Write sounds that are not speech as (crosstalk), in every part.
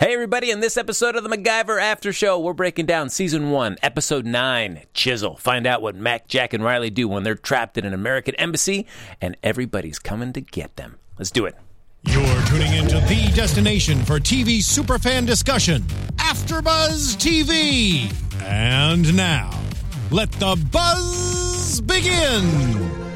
Hey, everybody, in this episode of the MacGyver After Show, we're breaking down season one, episode nine Chisel. Find out what Mac, Jack, and Riley do when they're trapped in an American embassy and everybody's coming to get them. Let's do it. You're tuning into the destination for TV superfan discussion, AfterBuzz TV. And now, let the buzz begin.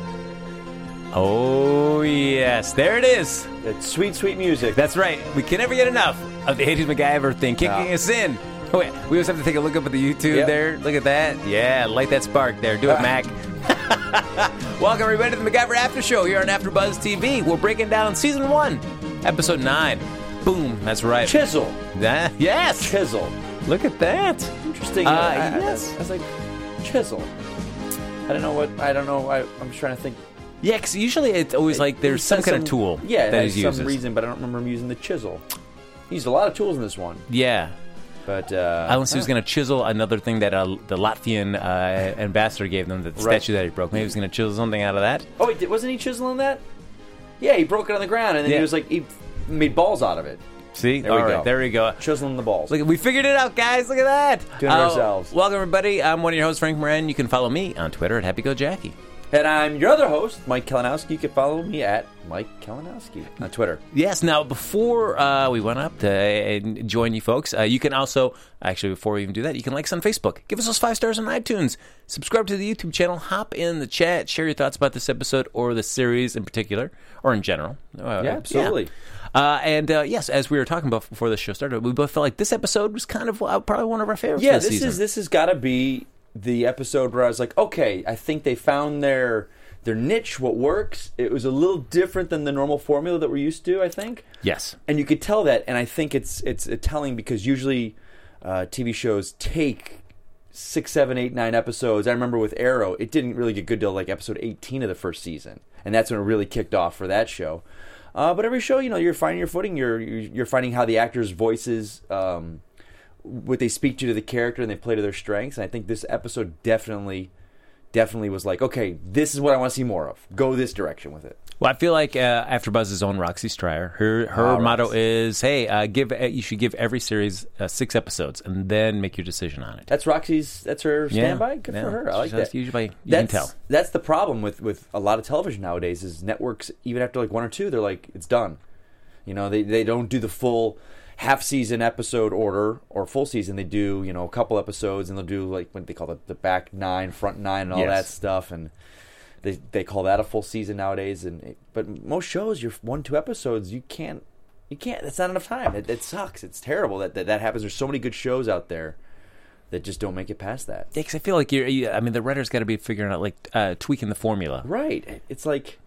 Oh, yes, there it is. It's sweet, sweet music. That's right. We can never get enough of the 80s MacGyver thing kicking us in. Oh, wait, we always have to take a look up at the YouTube Yep. there. Look at that. Yeah, light that spark there. Do it, Mac. (laughs) Welcome, everybody, to the MacGyver After Show here on AfterBuzz TV. We're breaking down season one, episode nine. Boom. That's right. Chisel. That- yes. Chisel. Look at that. Interesting. Uh, I, I- yes. I, was like, chisel. I don't know what. I don't know. I, I'm just trying to think. Yeah, because usually it's always like there's some kind of tool Yeah, that he uses. some reason, but I don't remember him using the chisel. He used a lot of tools in this one, Yeah. but uh, Unless he was going to chisel another thing that uh, the Latvian uh, ambassador gave them, the Right. statue that he broke. Maybe he was going to chisel something out of that. Oh, wait, did- wasn't he chiseling that? Yeah, he broke it on the ground, and then Yeah. he was like, he made balls out of it, See? There we All right, go. There we go. chiseling the balls. Look, we figured it out, guys. Look at that. Doing it Uh, ourselves. Welcome, everybody. I'm one of your hosts, Frank Moran. You can follow me on Twitter at HappyGoJackie. And I'm your other host, Mike Kalinowski. You can follow me at Mike Kalinowski on Twitter. Yes. Now, before uh, we went up to uh, join you folks, uh, you can also actually before we even do that, you can like us on Facebook, give us those five stars on iTunes, subscribe to the YouTube channel, hop in the chat, share your thoughts about this episode or the series in particular, or in general. Uh, Yeah, absolutely. Uh, and uh, yes, as we were talking about before the show started, we both felt like this episode was kind of uh, probably one of our favorites. yeah, this, this is this has got to be the episode where I was like, okay, I think they found their their niche, what works. It was a little different than the normal formula that we're used to, I think, yes. and you could tell that. And I think it's it's telling because usually uh, TV shows take six, seven, eight, nine episodes. I remember with Arrow, it didn't really get good till like episode eighteen of the first season, and that's when it really kicked off for that show. Uh, but every show, you know, you're finding your footing. You're you're you're finding how the actors' voices, um, what they speak to to the character, and they play to their strengths. And I think this episode definitely, definitely was like, okay, this is what I want to see more of. Go this direction with it. Well, I feel like uh, AfterBuzz's own Roxy Striar, her her Ah, motto Roxy. is, "Hey, uh, give uh, you should give every series uh, six episodes and then make your decision on it." That's Roxy's. That's her Yeah, standby. Good yeah. for her. I like that. Usually, you that's, can tell. That's the problem with with a lot of television nowadays. Is networks even after like one or two, they're like it's done. You know, they they don't do the full half season episode order or full season. They do you know a couple episodes and they'll do like what they call it the back nine, front nine, and all Yes. that stuff and. They, they call that a full season nowadays, and it, but most shows, you're one two episodes, you can't you can't. That's not enough time. It, it sucks. It's terrible that, that that happens. There's so many good shows out there that just don't make it past that. Yeah, 'cause I feel like you're. You, I mean, the writer's got to be figuring out like uh, tweaking the formula. Right. It's like,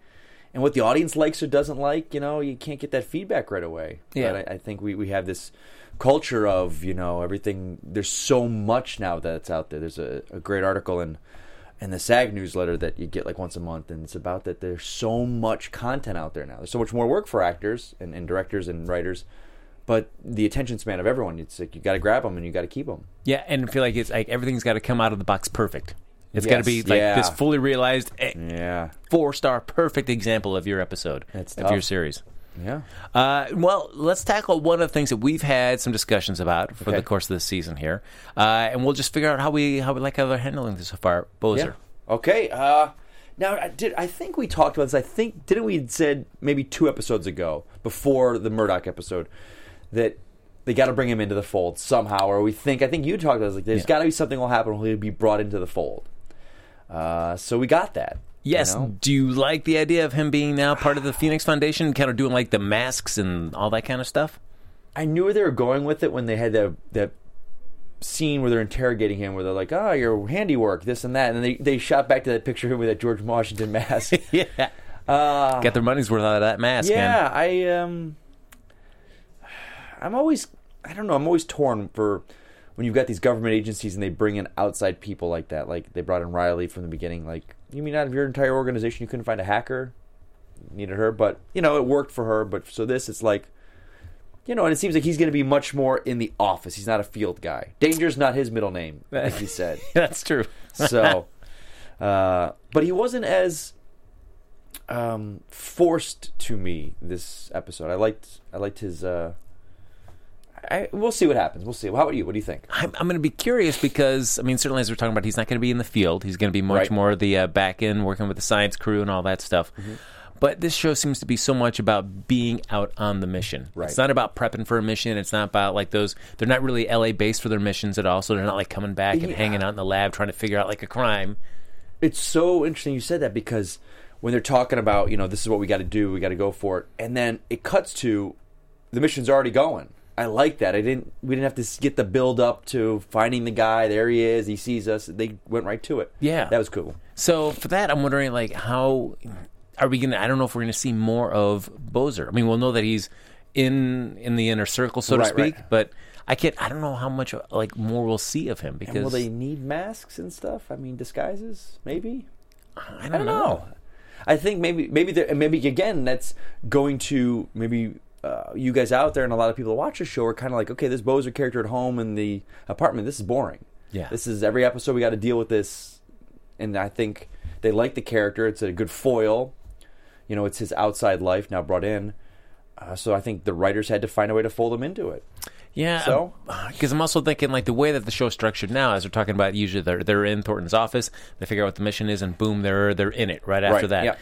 and what the audience likes or doesn't like, you know, you can't get that feedback right away. Yeah. But I, I think we, we have this culture of, you know, everything. There's so much now that's out there. There's a, a great article in in the SAG newsletter that you get like once a month, and it's about that there's so much content out there now. There's so much more work for actors and, and directors and writers. But the attention span of everyone, it's like you got to grab them and you got to keep them. Yeah, and I feel like it's like everything's got to come out of the box perfect. It's got to be like yeah. this fully realized Yeah. four star perfect example of your episode That's of tough. your series. Yeah. Uh, well, let's tackle one of the things that we've had some discussions about for Okay. the course of the season here, uh, and we'll just figure out how we how we like how they're handling this so far. Bozer. Yeah. Okay. Uh, now, I did I think we talked about this? I think didn't we said maybe two episodes ago before the Murdoc episode that they got to bring him into the fold somehow, or we think I think you talked about this, like there's Yeah. got to be something will happen where he'll be brought into the fold. Uh, so we got that. you Yes. know? Do you like the idea of him being now part of the Phoenix Foundation, kind of doing like the masks and all that kind of stuff? I knew where they were going with it when they had that that scene where they're interrogating him, where they're like, "Ah, your handiwork, this and that," and they they shot back to that picture of him with that George Washington mask. (laughs) yeah. uh, Got their money's worth out of that mask, man. yeah, I um, I'm always I don't know. I'm always torn for when you've got these government agencies and they bring in outside people like that. Like they brought in Riley from the beginning. Like you mean out of your entire organization you couldn't find a hacker? Needed her, but you know it worked for her. But so this, it's like. You know, and it seems like he's going to be much more in the office. He's not a field guy. Danger's not his middle name, as he said. (laughs) That's true. (laughs) So, uh, but he wasn't as um, forced to me this episode. I liked I liked his uh, I, we'll see what happens. We'll see. How about you? What do you think? I'm, I'm going to be curious because I mean, certainly as we're talking about, he's not going to be in the field. He's going to be much Right. more the uh, back end, working with the science crew and all that stuff. Mm-hmm. But this show seems to be so much about being out on the mission. Right. It's not about prepping for a mission. It's not about like those. They're not really LA based for their missions at all. So they're not like coming back and Yeah. hanging out in the lab trying to figure out like a crime. It's so interesting you said that because when they're talking about, you know, this is what we got to do, we got to go for it, and then it cuts to the mission's already going. I like that. I didn't. We didn't have to get the build up to finding the guy. There he is. He sees us. They went right to it. Yeah. that was cool. So for that, I'm wondering like how are we gonna? I don't know if we're gonna see more of Bozer. I mean, we'll know that he's in in the inner circle, so to speak. right. But I can't. I don't know how much like more we'll see of him And because will they need masks and stuff? I mean, disguises, maybe. I I don't, don't know. I think maybe maybe there, maybe again that's going to maybe uh, you guys out there and a lot of people that watch the show are kind of like okay this Bozer character at home in the apartment this is boring. Yeah. This is every episode we got to deal with this, and I think they like the character. It's a good foil. You know, it's his outside life now brought in. Uh, so I think the writers had to find a way to fold him into it. Yeah. So? because I'm also thinking like the way that the show's structured now, as we're talking about, usually they're they're in Thornton's office, they figure out what the mission is, and boom, they're they're in it right after Right, that. yeah.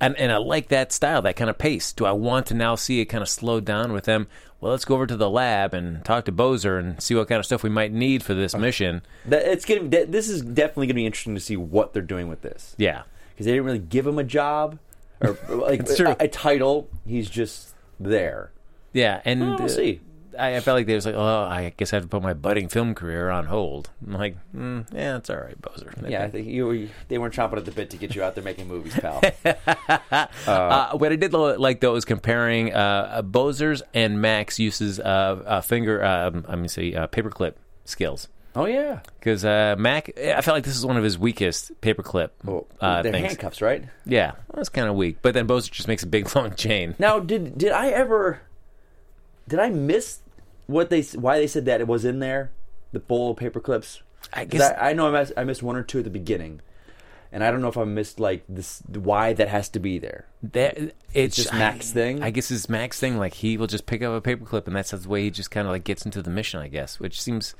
And and I like that style, that kind of pace. Do I want to now see it kind of slow down with them? Well, let's go over to the lab and talk to Bozer and see what kind of stuff we might need for this mission. That it's. That, this is definitely going to be interesting to see what they're doing with this. Yeah. because they didn't really give him a job or (laughs) like A, a title. He's just there. Yeah, and Well, we'll uh, see. I, I felt like they was like, oh, I guess I have to put my budding film career on hold. I'm like, mm, yeah, it's all right, Bozer. Yeah, I think you, they weren't chomping at the bit to get you out there making movies, pal. (laughs) Uh, what I did like though was comparing uh, uh, Bozer's and Mac's uses of uh, finger, um, let me see, uh, paperclip skills. oh yeah, Because uh, Mac, I felt like this is one of his weakest paperclip well, uh, they're things. handcuffs, right? Yeah, that's kind of weak. But then Bozer just makes a big (laughs) long chain. Now, did did I ever? Did I miss what they why they said that it was in there? The bowl of paper clips. I guess I, I know I missed, I missed one or two at the beginning, and I don't know if I missed like this why that has to be there. that it's just Mac's I- thing? I guess it's Mac's thing. Like he will just pick up a paperclip, and that's the way he just kind of like gets into the mission. I guess, which seems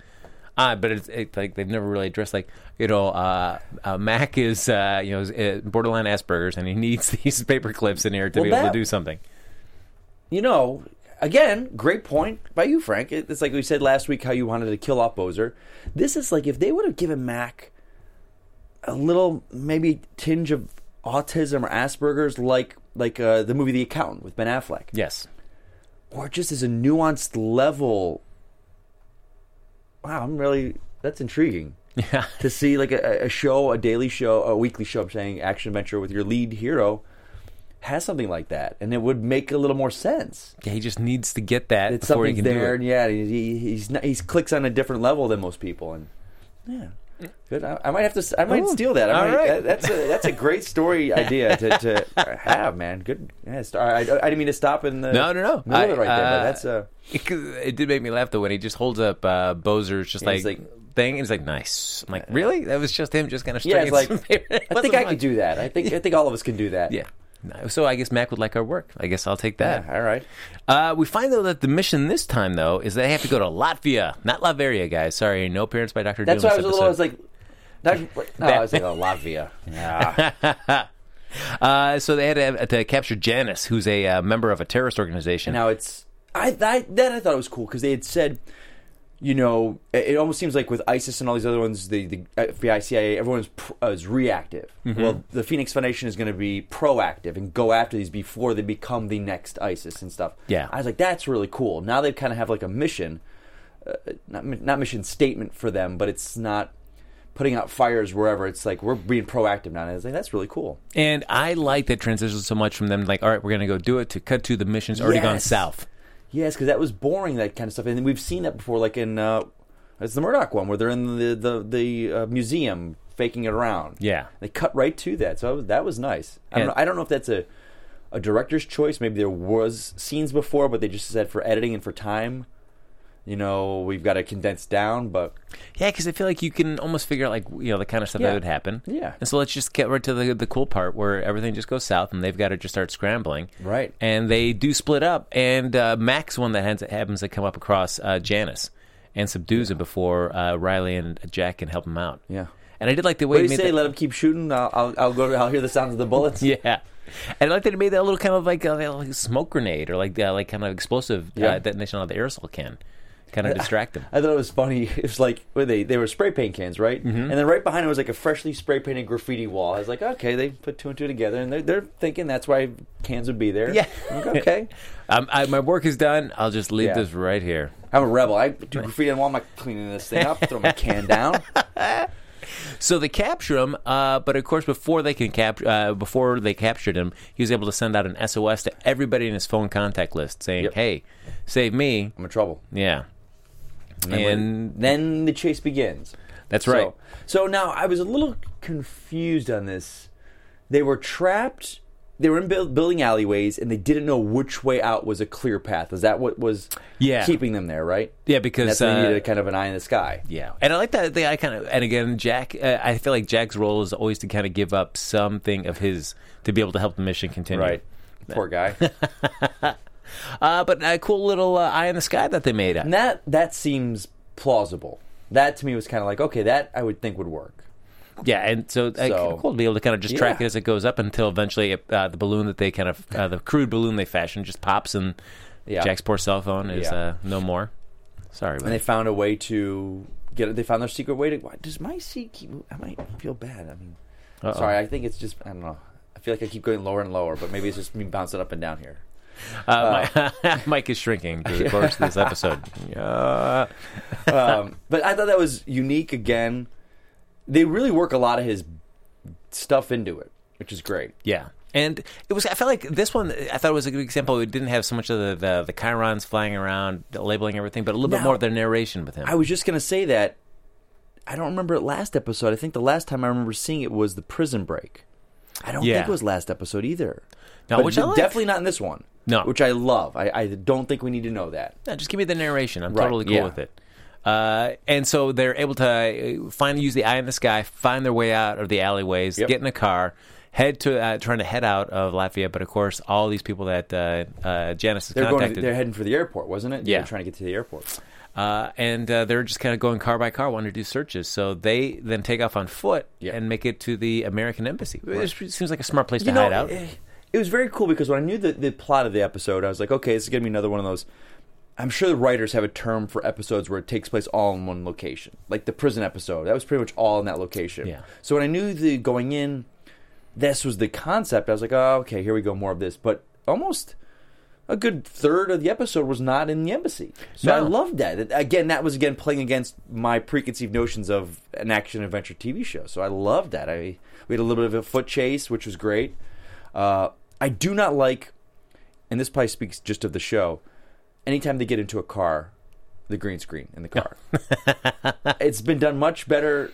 odd, but it's it, like they've never really addressed like you know, uh, uh, Mac is uh, you know is, uh, borderline Asperger's, and he needs (laughs) these paper clips in here to Well, be able to do something. you know, again, great point by you, Frank. It's like we said last week how you wanted to kill off Bozer. This is like if they would have given Mac a little maybe tinge of autism or Asperger's, like like uh, the movie The Accountant with Ben Affleck, Yes. or just as a nuanced level. Wow, I'm really that's intriguing Yeah. to see like a, a show, a daily show, a weekly show. I'm saying action adventure with your lead hero has something like that, and it would make a little more sense. Yeah, he just needs to get that It's before he something can there, do and yeah, he, he, he's not, he's clicks on a different level than most people, and yeah, good. I, I might have to. I might Oh, steal that. I all might, right. that- That's a that's a great story (laughs) idea to, to have, man. Good. Yeah, I, I didn't mean to stop in the No, no, no. middle I- right there, but uh, that's a (laughs) It, it did make me laugh though when he just holds up uh, Bozer's just like, like- thing, and he's like, "Nice." I'm like, "Really? That was just him, just kind of yeah. It's like. It (laughs) I think I much. could do that. I think I think all of us can do that. Yeah. So I guess Mac would like our work. I guess I'll take that. Yeah, all right. Uh, we find though that the mission this time though is they have to go to Latvia, not Latveria, guys. Sorry, no appearance by Doctor That's Doom. why I was a little. I was like, no, I was like, oh, Latvia. (laughs) Yeah. uh, so they had to, to capture Janice, who's a uh, member of a terrorist organization. Now it's I, I that I thought it was cool because they had said, you know, it, almost seems like with ISIS and all these other ones, the the FBI, CIA, everyone's pr- uh, is reactive. Mm-hmm. Well, the Phoenix Foundation is going to be proactive and go after these before they become the next ISIS and stuff. Yeah. I was like, that's really cool. Now they kind of have like a mission, uh, not not mission statement for them, but it's not putting out fires wherever. It's like we're being proactive now. And I was like, that's really cool. and I like that transition so much from them, like, all right, we're going to go do it, to cut to the mission's already gone south. Yes, because that was boring, that kind of stuff, and we've seen that before, like in uh, it's the Murdoc one where they're in the the the uh, museum faking it around. Yeah. they cut right to that, so that was nice. I don't, know, I don't know if that's a a director's choice. Maybe there was scenes before, but they just said for editing and for time, You know, we've got to condense down, but Yeah, because I feel like you can almost figure out like you know the kind of stuff Yeah. that would happen. Yeah. And so let's just get right to the the cool part where everything just goes south and they've got to just start scrambling. Right. And they do split up, and uh, Mac's one that has, happens to come up across uh, Janice and subdues him before uh, Riley and Jack can help him out. yeah. And I did like the way What do you say? that- Let him keep shooting. I'll, I'll, I'll go. I'll hear the sounds of the bullets. (laughs) Yeah. And I like that he made that little kind of like a, like smoke grenade or like uh, like kind of explosive Yeah. uh, detonation on the aerosol can, kind of distract him. I thought it was funny. (laughs) It was like they they were spray paint cans, right? Mm-hmm. And then right behind it was like a freshly spray painted graffiti wall. I was like, okay, they put two and two together, and they're, they're thinking that's why cans would be there. Yeah. Like, okay. (laughs) Um, I, my work is done. I'll just leave Yeah. this right here. I'm a rebel. I do graffiti on the wall. I'm not cleaning this thing up. Throw my can (laughs) down. So they capture him, uh, but of course, before they can capture, uh, before they captured him, he was able to send out an SOS to everybody in his phone contact list saying, Yep. "Hey, save me!" I'm in trouble. Yeah, And then, And- then the chase begins. that's right. So, now I was a little confused on this. They were trapped. They were in build, building alleyways, and they didn't know which way out was a clear path. Is that what was Yeah. keeping them there? Right. Yeah, And because that's why they uh, needed a kind of an eye in the sky. Yeah, and I like that. They, I kind of, and again, Jack. Uh, I feel like Jack's role is always to kind of give up something of his to be able to help the mission continue. Right. Poor guy. (laughs) Uh, but a cool little uh, eye in the sky that they made. and that that seems plausible. That to me was kind of like okay, that I would think would work. Yeah, and so, uh, cool to be able to kind of just track Yeah. it as it goes up until eventually it, uh, the balloon that they kind of uh, the crude balloon they fashioned just pops and Yeah. Jack's poor cell phone is Yeah. uh, no more. Sorry, And they found a way to get it. They found their secret way to. Why, does my seat keep? I might feel bad. I mean, Uh-oh. sorry. I think it's just. I don't know. I feel like I keep going lower and lower, but maybe it's just me bouncing up and down here. Uh, my, (laughs) Mike is shrinking through (laughs) the course of this episode. Uh, (laughs) um, but I thought that was unique. Again, they really work a lot of his stuff into it, which is great. Yeah. And it was. I felt like this one. I thought it was a good example. It didn't have so much of the the, the chyrons flying around, labeling everything, but a little bit Now- more of the narration with him. I was just gonna say that. I don't remember it last episode. I think the last time I remember seeing it was the prison break. I don't Yeah. think it was last episode either. No, But which I like. definitely not in this one. No. which I love. I, I don't think we need to know that. No, just give me the narration. I'm Right, totally cool yeah. with it. Uh, and so they're able to uh, finally use the eye in the sky, find their way out of the alleyways, Yep. get in a car, head to uh, trying to head out of Latvia. But of course, all these people that uh, uh, Janice has They're going. contacted, They're heading for the airport, wasn't it? Yeah. They're trying to get to the airport. uh, and uh, they're just kind of going car by car, wanting to do searches. So they then take off on foot Yeah. and make it to the American embassy. It seems like a smart place to hide out. eh, it was very cool because when I knew the, the plot of the episode, I was like, okay, this is going to be another one of those. I'm sure the writers have a term for episodes where it takes place all in one location, like the prison episode. That was pretty much all in that location. Yeah. So when I knew the going in, this was the concept. I was like, oh, okay, here we go, more of this. But almost a good third of the episode was not in the embassy. So I loved that. That- Again, that was again playing against my preconceived notions of an action adventure TV show. So I loved that. I we had a little bit of a foot chase, which was great. Uh, I do not like, and this probably speaks just of the show. Anytime they get into a car, the green screen in the car. (laughs) it's been done much better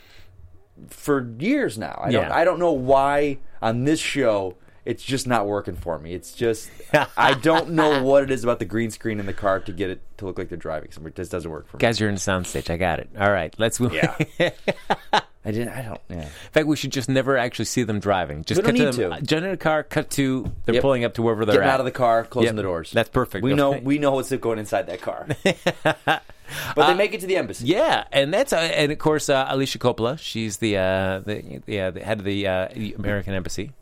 for years now. I don't. Yeah. I don't know why on this show it's just not working for me. It's just I don't know (laughs) what it is about the green screen in the car to get it to look like they're driving somewhere. It just doesn't work for me. Guys, you're in the soundstage. I got it. All right, let's move. Yeah. (laughs) I didn't. I don't. Yeah. In fact, we should just never actually see them driving. Just We cut to them, to. Get in a car, cut to they're Yep. pulling up to wherever they're Getting at. out of the car, closing Yep. the doors. That's perfect. We know. We know what's going inside that car. (laughs) but they make it to the embassy. Yeah, and that's uh, and of course uh, Alicia Coppola. She's the uh, the the, uh, the head of the uh, American embassy.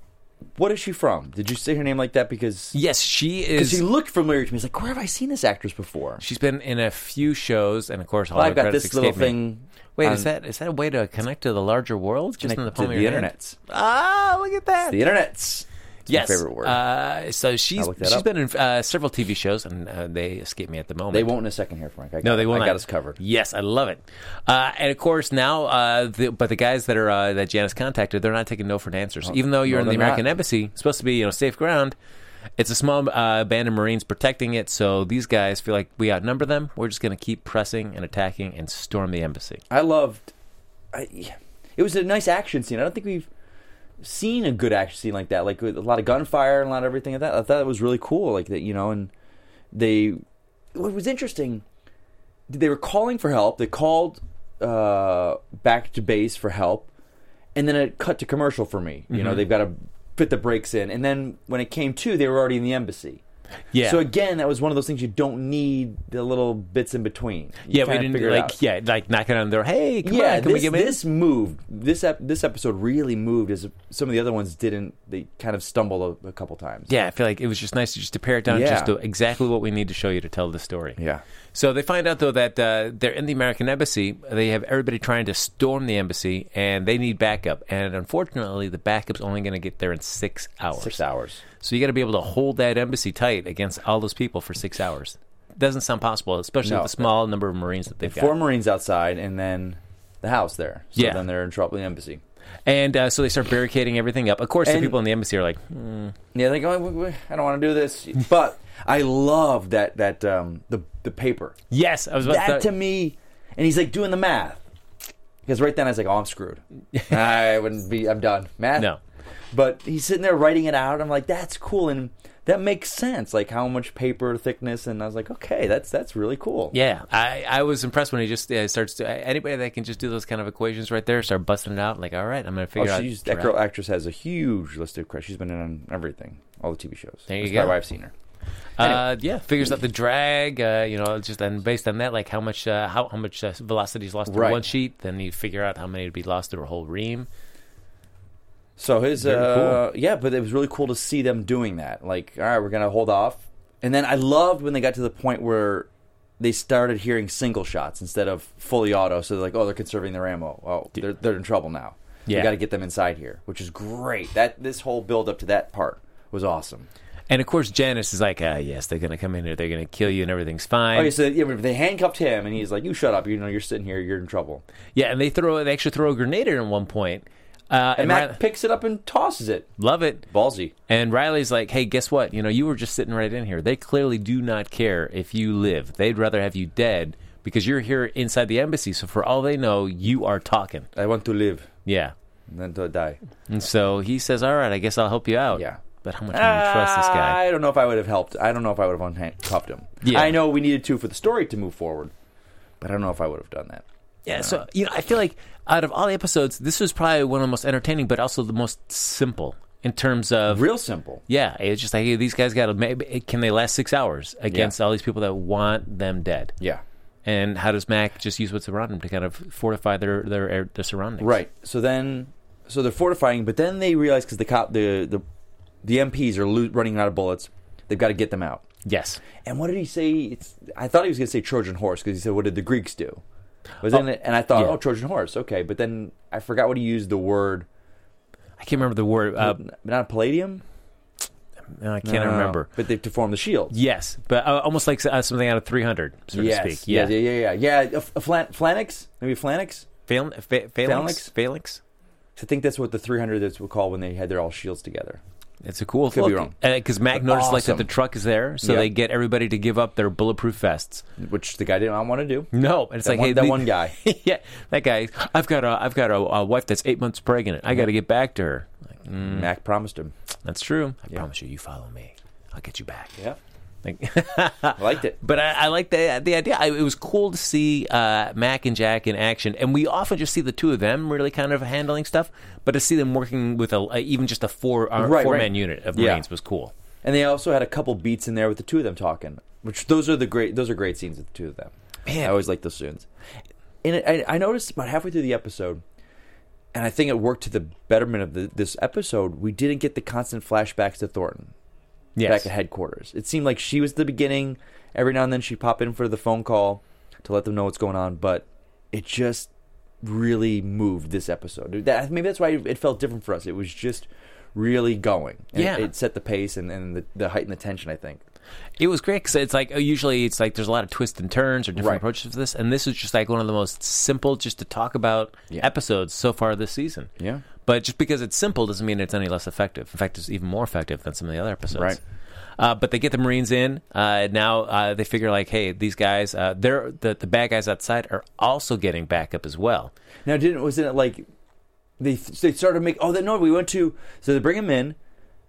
What is she from? Did you say her name like that because Yes, she because is. she looked familiar to me? It's like where have I seen this actress before? she's been in a few shows, and of course, Well, I've got this little me. thing. Wait, on- is that is that a way to connect to the larger world? Just in the palm to of the your hand? internet? Ah, look at that. The internet's It's yes, my favorite word. Uh, so she's she's up. been in uh, several TV shows, and uh, they escape me at the moment. they won't in a second here, Frank. I No, they won't. I got us covered. Yes, I love it. Uh, and of course, now, uh, the, but the guys that are uh, that Janice contacted, they're not taking no for an answers. Even though you're Oh, no, in the American not. embassy, supposed to be you know safe ground. It's a small uh, band of Marines protecting it, so these guys feel like we outnumber them. We're just going to keep pressing and attacking and storm the embassy. I loved. I, it was a nice action scene. I don't think we've seen a good action scene like that. Like with a lot of gunfire and a lot of everything like that. I thought it was really cool. Like that, you know. And they. What was interesting they were calling for help. They called uh, back to base for help, and then it cut to commercial for me. You Mm-hmm. know, they've got to fit the breaks in, and then when it came to, they were already in the embassy. Yeah. So again, that was one of those things you don't need the little bits in between. You yeah, we didn't figure it like out. yeah, like knocking on their hey, come yeah, on, can we this, get this moved. This ep- this episode really moved, as some of the other ones didn't. They kind of stumbled a, a couple times. Yeah, I feel like it was just nice to just to pare it down Yeah. just to exactly what we need to show you to tell the story. yeah. So they find out though that uh, they're in the American embassy. They have everybody trying to storm the embassy, and they need backup. And unfortunately, the backup's only going to get there in six hours. Six hours. So you got to be able to hold that embassy tight against all those people for six hours. Doesn't sound possible, especially No. with the small number of Marines that they've Four got. Marines outside, and then the house there. So Yeah. then they're in trouble the embassy. And uh, so they start barricading everything up. Of course, the And- people in the embassy are like, mm, Yeah, they go. "Oh, we- we- I don't want to do this, but I love that that um, the the paper. "Yes, I was about That to." to me, and he's like doing the math. Because right then I was like, "Oh, I'm screwed. (laughs) I wouldn't be. I'm done. Math. No. But he's sitting there writing it out. I'm like, that's cool, and that makes sense. Like how much paper thickness, and I was like, okay, that's that's really cool. Yeah, I, I was impressed when he just uh, starts to anybody that can just do those kind of equations right there, start busting it out. Like, all right, I'm going to Oh, figure out. that girl actress has a huge list of credits. She's been in on everything, all the TV shows. There you That's go. why I've seen her. Uh, yeah, figures out the drag. Uh, you know, just and based on that, like how much uh, how how much uh, velocity is lost through Right. one sheet. Then you figure out how many would be lost through a whole ream. So his, uh, yeah, but it was really cool to see them doing that. Like, all right, we're gonna hold off, and then I loved when they got to the point where they started hearing single shots instead of fully auto. So they're like, oh, they're conserving their ammo. Oh, they're they're in trouble now. Yeah. we got to get them inside here, which is great. That this whole build up to that part was awesome. And of course, Janice is like, uh, yes, they're going to come in here, they're going to kill you, and everything's fine. Oh, yeah, so yeah, they handcuffed him, and he's like, "You shut up! You know, you're sitting here, you're in trouble." yeah, and they throw they actually throw a grenade at one point. Uh, And, and Mac Ri- picks it up and tosses it. love it. Ballsy. And Riley's like, hey, guess what? You know, you were just sitting right in here. They clearly do not care if you live. They'd rather have you dead because you're here inside the embassy. So for all they know, you are talking. I want to live, Yeah. and then to die. And so he says, all right, I guess I'll help you out. Yeah. But how much can you trust this guy? I don't know if I would have helped. I don't know if I would have uncuffed him. Yeah. I know we needed to for the story to move forward, but I don't know if I would have done that. Yeah, so you know, I feel like out of all the episodes, this was probably one of the most entertaining, but also the most simple in terms of Real simple. Yeah, it's just like hey, these guys got to. Maybe can they last six hours against Yeah. all these people that want them dead? Yeah. And how does Mac just use what's around him to kind of fortify their their air- their surroundings? Right. So then, so they're fortifying, but then they realize because the cop, the the the MPs are lo- running out of bullets, they've got to get them out. Yes. And what did he say? It's, I thought he was going to say Trojan horse because he said, "What did the Greeks do?" But in it and I thought, yeah. "Oh, Trojan horse, okay." But then I forgot what he used the word. I can't remember the word. Uh, not palladium. no, I can't No, no, no. remember. But they to form the shield. Yes, but uh, almost like uh, something out of 300, so yes. to speak. Yeah. yeah, yeah, yeah, yeah. a flan- Phalanx, maybe phalanx. Phalan- pha- phalanx? Phalanx? Phalanx? I think that's what the 300 is would call when they had their all shields together. It's a cool thing. Could be look. wrong. Uh, because Mac But noticed like that awesome. the truck is there, so Yeah. they get everybody to give up their bulletproof vests. which the guy didn't want to do. No, and it's That like one- hey, that the- one guy. (laughs) yeah, that guy. I've got a I've got a, a wife that's eight months pregnant. I got to get back to her. Like, Mac promised him. that's true. I promise you, you follow me. I'll get you back. Yeah, Like, I liked it. (laughs) But I, I like the the idea. I, it was cool to see uh, Mac and Jack in action, and we often just see the two of them really kind of handling stuff. But to see them working with a, a- even just a four uh, Right, four right. man unit of Yeah. Marines was cool. And they also had a couple beats in there with the two of them talking, which those are the great. Those are great scenes with the two of them. Man. I always like those scenes. And it, I, I noticed about halfway through the episode, and I think it worked to the betterment of the, this episode. We didn't get the constant flashbacks to Thornton Yes. back at headquarters. It seemed like she was the beginning. Every now and then she'd pop in for the phone call to let them know what's going on, but it just really moved this episode. That, maybe that's why it felt different for us. It was just really going. And Yeah. It, it set the pace and, and the, the height and the tension, I think. It was great because it's like uh, usually it's like there's a lot of twists and turns or different Right. approaches to this, and this is just like one of the most simple just to talk about Yeah. episodes so far this season. Yeah. But just because it's simple doesn't mean it's any less effective. In fact, it's even more effective than some of the other episodes. Right. Uh, but they get the Marines in. Uh, now uh, they figure like, hey, these guys, uh, they're the the bad guys outside are also getting backup as well. Now, didn't wasn't it like they they started make? Oh, no, we went to so they bring them in,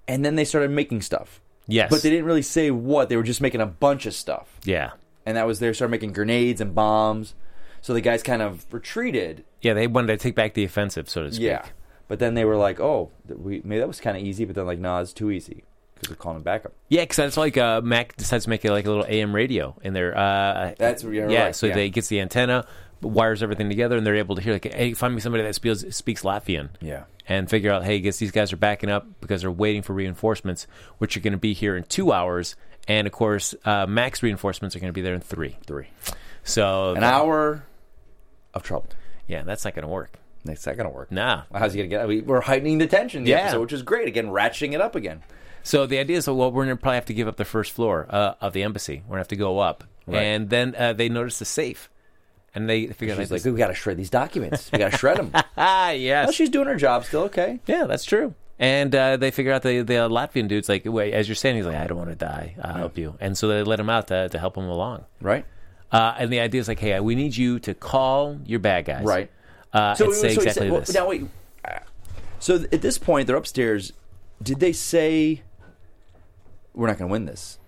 and then they started making stuff. Yes. But they didn't really say what. They were just making a bunch of stuff. Yeah. and that was they started making grenades and bombs. So the guys kind of retreated. Yeah, they wanted to take back the offensive, so to speak. Yeah, but then they were like, "Oh, we maybe that was kind of easy," but then like, "No, it's too easy." Because they're calling backup. Yeah, because that's like uh, Mac decides to make it like a little AM radio in there. Uh, That's- where you're yeah. right, So yeah. they gets the antenna, wires everything together, and they're able to hear like, hey, find me somebody that speaks speaks Latvian. Yeah. And figure out, hey, I guess these guys are backing up because they're waiting for reinforcements, which are going to be here in two hours. And of course, uh, Mac's reinforcements are going to be there in three. Three. So An hour of trouble. Yeah, that's not going to work. That's not gonna work. Nah. How's he gonna get? We, we're heightening the tension, in the Yeah. episode, which is great. Again, ratcheting it up again. So the idea is, well, we're going to probably have to give up the first floor uh, of the embassy. We're going to have to go up. Right. And then uh, they notice the safe. And they figure out She's like, we got to shred these documents. We got to shred them. ah, (laughs) yes. well, she's doing her job still. Okay. Yeah, that's true. And uh, they figure out the the Latvian dude's like, wait, as you're saying, he's like, I don't want to die. I'll help you. And so they let him out to, to help him along. Right. Uh, and the idea is like, hey, we need you to call your bad guys, Right. Uh, and say he exactly said- well, this. now wait. So at this point, they're upstairs. Did they say we're not going to win this?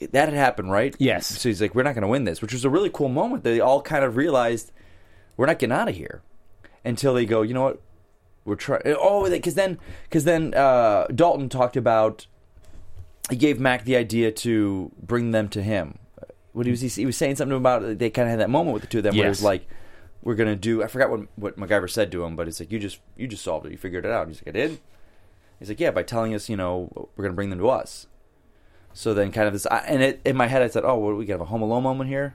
That had happened, right? Yes. So he's like, we're not going to win this, which was a really cool moment. They all kind of realized we're not getting out of here until they go. You know what? We're trying. Oh, because then, because then uh, Dalton talked about. He gave Mac the idea to bring them to him. What he was he, he was saying something about they kind of had that moment with the two of them where it was Yes. like, "We're gonna do." I forgot what what MacGyver said to him, but it's like you just you just solved it. You figured it out. He's like, "I did." He's like, "Yeah, by telling us, you know, we're gonna bring them to us." So then, kind of this, I, and it, in my head, I said, "Oh, what, we got to have a Home Alone moment here."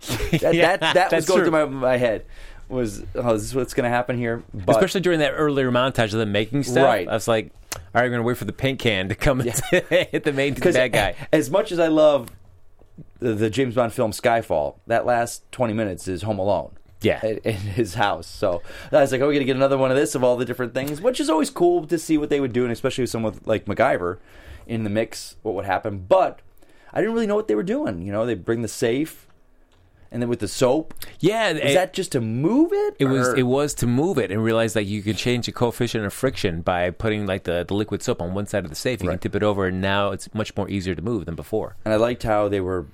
(laughs) That Yeah, that, that was going true. through my, my head. Was oh, this is what's going to happen here? But Especially during that earlier montage of them making stuff. Right. I was like, all right, we're going to wait for the paint can to come and (laughs) hit the main because bad guy. as much as I love the, the James Bond film Skyfall, that last twenty minutes is Home Alone. Yeah. in, in his house. So I was like, "Oh, we're gonna get another one of this of all the different things," which is always cool to see what they would do, and especially with someone like MacGyver in the mix, what would happen. But I didn't really know what they were doing. You know, they bring the safe, and then with the soap, Yeah. is that just to move it? It was it was to move it and realize that you can change the coefficient of friction by putting like the, the liquid soap on one side of the safe. You Right. can tip it over, and now it's much more easier to move than before. and I liked how they were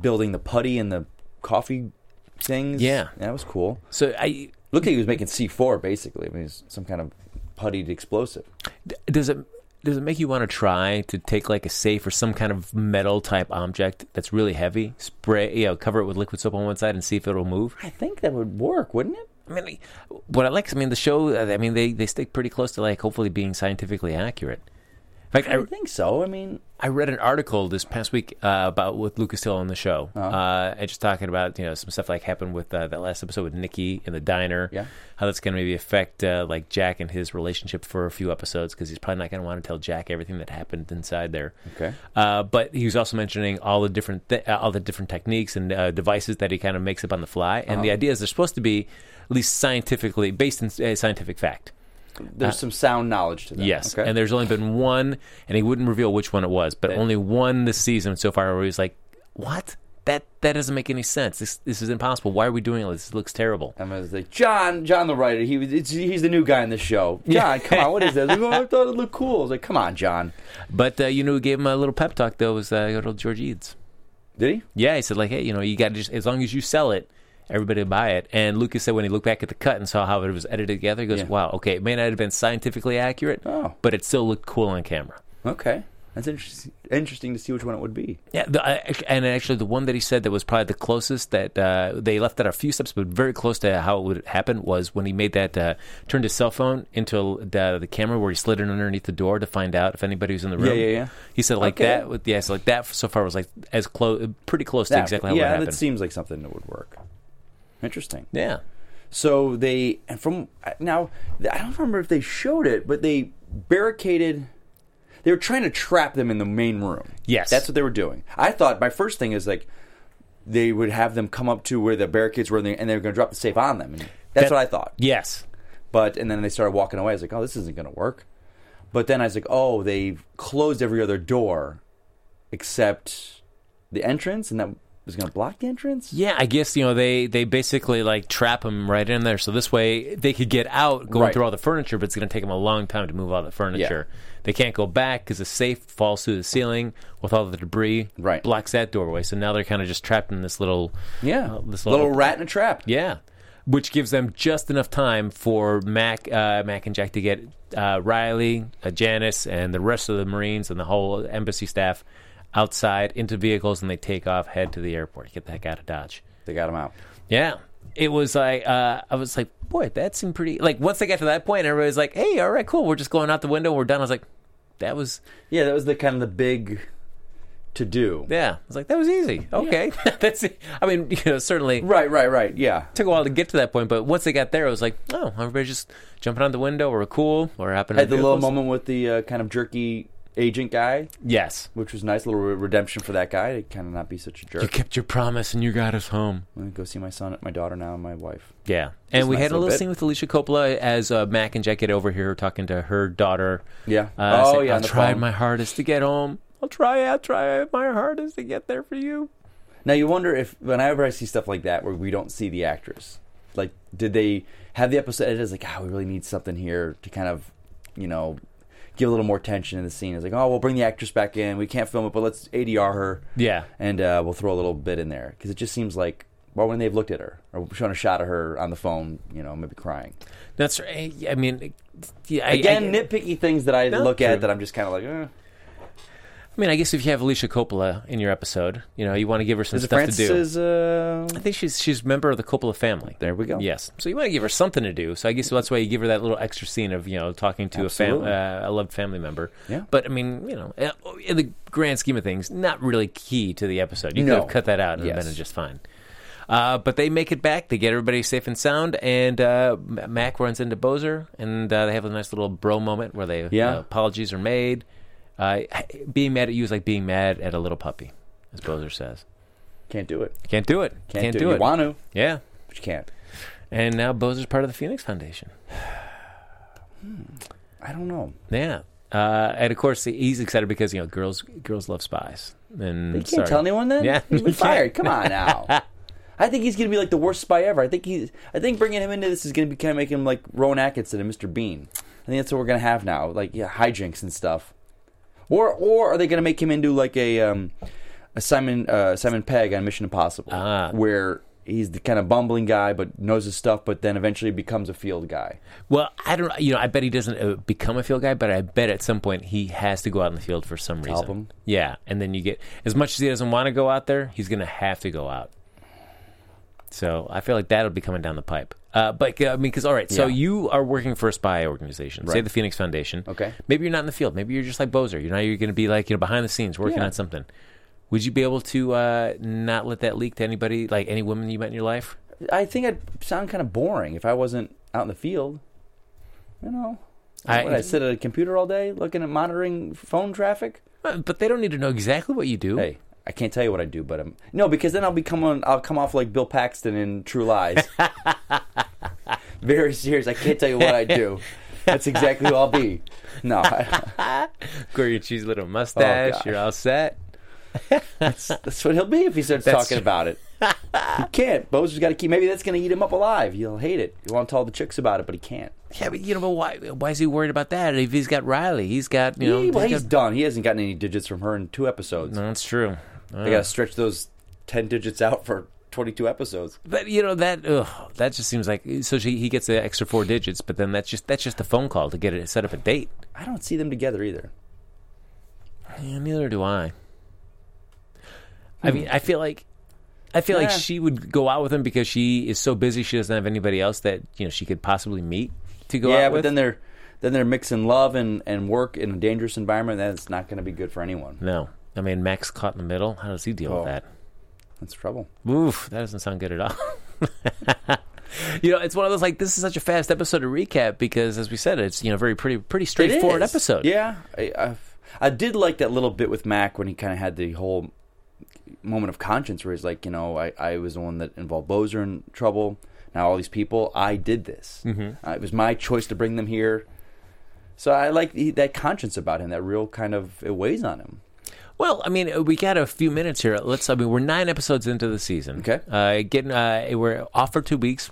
building the putty and the coffee things. Yeah. that was cool. So I Looked like he was making C four basically. I mean, it's some kind of puttied explosive. d- does it does it make you want to try to take like a safe or some kind of metal type object that's really heavy, spray, you know, cover it with liquid soap on one side and see if it'll move? I think that would work, wouldn't it? I mean, what I like, I mean, the show, I mean, they, they stick pretty close to like hopefully being scientifically accurate. In fact, I I, think so. I mean, I read an article this past week uh, about with Lucas Till on the show, Uh-huh. uh, and just talking about you know some stuff like happened with uh, that last episode with Nikki in the diner. Yeah. how that's going to maybe affect uh, like Jack and his relationship for a few episodes because he's probably not going to want to tell Jack everything that happened inside there. Okay. Uh, but he was also mentioning all the different th- uh, all the different techniques and uh, devices that he kind of makes up on the fly, and Uh-huh. the idea is they're supposed to be at least scientifically based in uh, scientific fact. There's some sound knowledge to that. Yes, Okay. and there's only been one, and he wouldn't reveal which one it was, but Yeah. only one this season so far where he's like, "What? That that doesn't make any sense. This this is impossible. Why are we doing this? This looks terrible." And I was like, John, John the writer. He was. It's, he's the new guy in this show. (laughs) John, come on, what is this? Like, oh, I thought it looked cool. I was like, come on, John. But uh, you know, who gave him a little pep talk though was uh, old George Eads. Did he? Yeah, he said like, "Hey, you know, you got to just as long as you sell it." Everybody will buy it, and Lucas said when he looked back at the cut and saw how it was edited together, he goes, Yeah. "Wow, okay, it may not have been scientifically accurate, Oh. but it still looked cool on camera." Okay, that's interesting. Interesting to see which one it would be. Yeah, the, I, and actually, the one that he said that was probably the closest that uh, they left out a few steps, but very close to how it would happen was when he made that uh, turned his cell phone into the, the camera where he slid it underneath the door to find out if anybody was in the room. Yeah, yeah, yeah. He said like Okay. that. With, yeah, so like that so far was like as close, pretty close to exactly how it yeah, would happen. that seems like something that would work. Interesting. yeah, So they and from now I don't remember if they showed it, but they barricaded. They were trying to trap them in the main room. Yes. that's what they were doing. I thought my first thing is like they would have them come up to where the barricades were, and they, and they were going to drop the safe on them. And that's That- what I thought. yes, But and then they started walking away. I was like, oh, this isn't going to work. But then I was like, oh, they've closed every other door except the entrance, and that was going to block the entrance. Yeah, I guess you know they they basically like trap them right in there, so this way they could get out going Right. through all the furniture, but it's going to take them a long time to move all the furniture. They can't go back because the safe falls through the ceiling with all the debris, Right. Blocks that doorway, so now they're kind of just trapped in this little, Yeah, uh, this little little, rat in a trap. yeah, which gives them just enough time for Mac, uh, Mac and Jack to get uh, Riley, uh, Janice, and the rest of the Marines and the whole embassy staff outside into vehicles, and they take off, head to the airport, get the heck out of Dodge. They got him out. Yeah. It was like uh, I was like, boy, that seemed pretty. Like once they got to that point, everybody's like, "Hey, all right, cool, we're just going out the window, we're done." I was like, "That was Yeah, that was the kind of the big to do. yeah." I was like, "That was easy." Okay, (laughs) that's. It. I mean, (laughs) you know, certainly Right, right, right. Yeah. took a while to get to that point, but once they got there, it was like, "Oh, everybody's just jumping out the window. We're cool. We're happening." Had the little moment with the uh, kind of jerky agent guy, Yes, which was nice. little re- redemption for that guy to kind of not be such a jerk. you kept your promise and you got us home. I'm gonna go see my son, my daughter now, and my wife. Yeah, and we nice had a little little bit. scene with Alicia Coppola as uh, Mac and Jack get over here talking to her daughter. Yeah. Uh, oh saying, yeah. I the tried phone. my hardest to get home. I'll try. I'll try my hardest to get there for you. Now you wonder if whenever I see stuff like that where we don't see the actress, like did they have the episode edited as like, ah, we really need something here to kind of, you know, give a little more tension in the scene. It's like, oh, we'll bring the actress back in. We can't film it, but let's ADR her Yeah, and uh, we'll throw a little bit in there because it just seems like, well, when they've looked at her or shown a shot of her on the phone, you know, maybe crying. that's right. I mean, yeah, I- Again, I, nitpicky things that I look true. at that I'm just kind of like, eh. I mean, I guess if you have Alicia Coppola in your episode, you know, you want to give her some stuff to do. Is, uh, I think she's she's a member of the Coppola family. there we go. Yes, so you want to give her something to do. So I guess that's why you give her that little extra scene of you know talking to a fam- uh, a loved family member. Yeah. But I mean, you know, uh, in the grand scheme of things, not really key to the episode. You No. could have cut that out and Yes. been just fine. Uh, but they make it back. They get everybody safe and sound, and uh, Mac runs into Bozer, and uh, they have a nice little bro moment where they Yeah. apologies are made. Uh, being mad at you is like being mad at a little puppy, as Bozer says. Can't do it. Can't do it. Can't, do, do it. You want to, yeah. but you can't. And now Bozer's part of the Phoenix Foundation. I don't know. Yeah. Uh, and of course, he's excited because you know girls girls love spies. And You can't sorry. tell anyone then. Yeah, he's been (laughs) fired. Come on now. (laughs) I think he's gonna be like the worst spy ever. I think he's. I think bringing him into this is gonna be kind of making him like Rowan Atkinson and Mr. Bean. I think that's what we're gonna have now, like yeah, hijinks and stuff. Or or are they gonna make him into like a um, a Simon uh, Simon Pegg on Mission Impossible, Ah. where he's the kind of bumbling guy but knows his stuff, but then eventually becomes a field guy. Well, I don't. You know, I bet he doesn't uh, become a field guy, but I bet at some point he has to go out in the field for some reason. help him? Yeah, and then you get as much as he doesn't want to go out there, he's going to have to go out. So I feel like that'll be coming down the pipe. Uh, but uh, I mean, because all right, so Yeah. you are working for a spy organization, say Right. the Phoenix Foundation. Okay. Maybe you're not in the field. Maybe you're just like Bozer. You know, you're going to be like you know behind the scenes working Yeah. on something. Would you be able to uh, not let that leak to anybody, like any woman you met in your life? I think I'd sound kind of boring if I wasn't out in the field. You know, I- I, I (laughs) sit at a computer all day looking at monitoring phone traffic. Uh, But they don't need to know exactly what you do. Hey, I can't tell you what I do, but I'm no because then I'll become on, I'll come off like Bill Paxton in True Lies. (laughs) Very serious. I can't tell you what I do. That's exactly who I'll be. No, (laughs) your cheesy little oh, mustache. gosh. you're all set. that's what he'll be if he starts That's talking true. about it. he (laughs) can't. Bozer's got to keep. Maybe that's going to eat him up alive. He'll hate it. He won't tell the chicks about it, but he can't. Yeah, but you know, but why? Why is he worried about that? If he's got Riley, he's got you know. He- well, he's he's got- done. He hasn't gotten any digits from her in two episodes. no, that's true. They got to stretch those ten digits out for twenty-two episodes. But you know that ugh, that just seems like so she, he gets the extra four digits, but then that's just that's just a phone call to get it set up a date. I don't see them together either. Yeah, neither do I. I mean, hmm. I feel like I feel like she would go out with him because she is so busy she doesn't have anybody else that you know she could possibly meet to go yeah, out but with. then they're then they're mixing love and, and work in a dangerous environment. That's not going to be good for anyone. no, I mean Max caught in the middle. How does he deal Oh. with that? That's trouble. Oof, that doesn't sound good at all. (laughs) you know, it's one of those like this is such a fast episode to recap because, as we said, it's you know very pretty pretty straightforward episode. Yeah, I, I, I did like that little bit with Mac when he kind of had the whole moment of conscience where he's like, you know, I, I was the one that involved Bozer in trouble. Now all these people, I did this. Mm-hmm. Uh, it was my choice to bring them here. So I like the, that conscience about him. That real kind of it weighs on him. Well, I mean, we got a few minutes here. Let's. I mean, we're nine episodes into the season. Okay. Uh, getting. Uh, we're off for two weeks.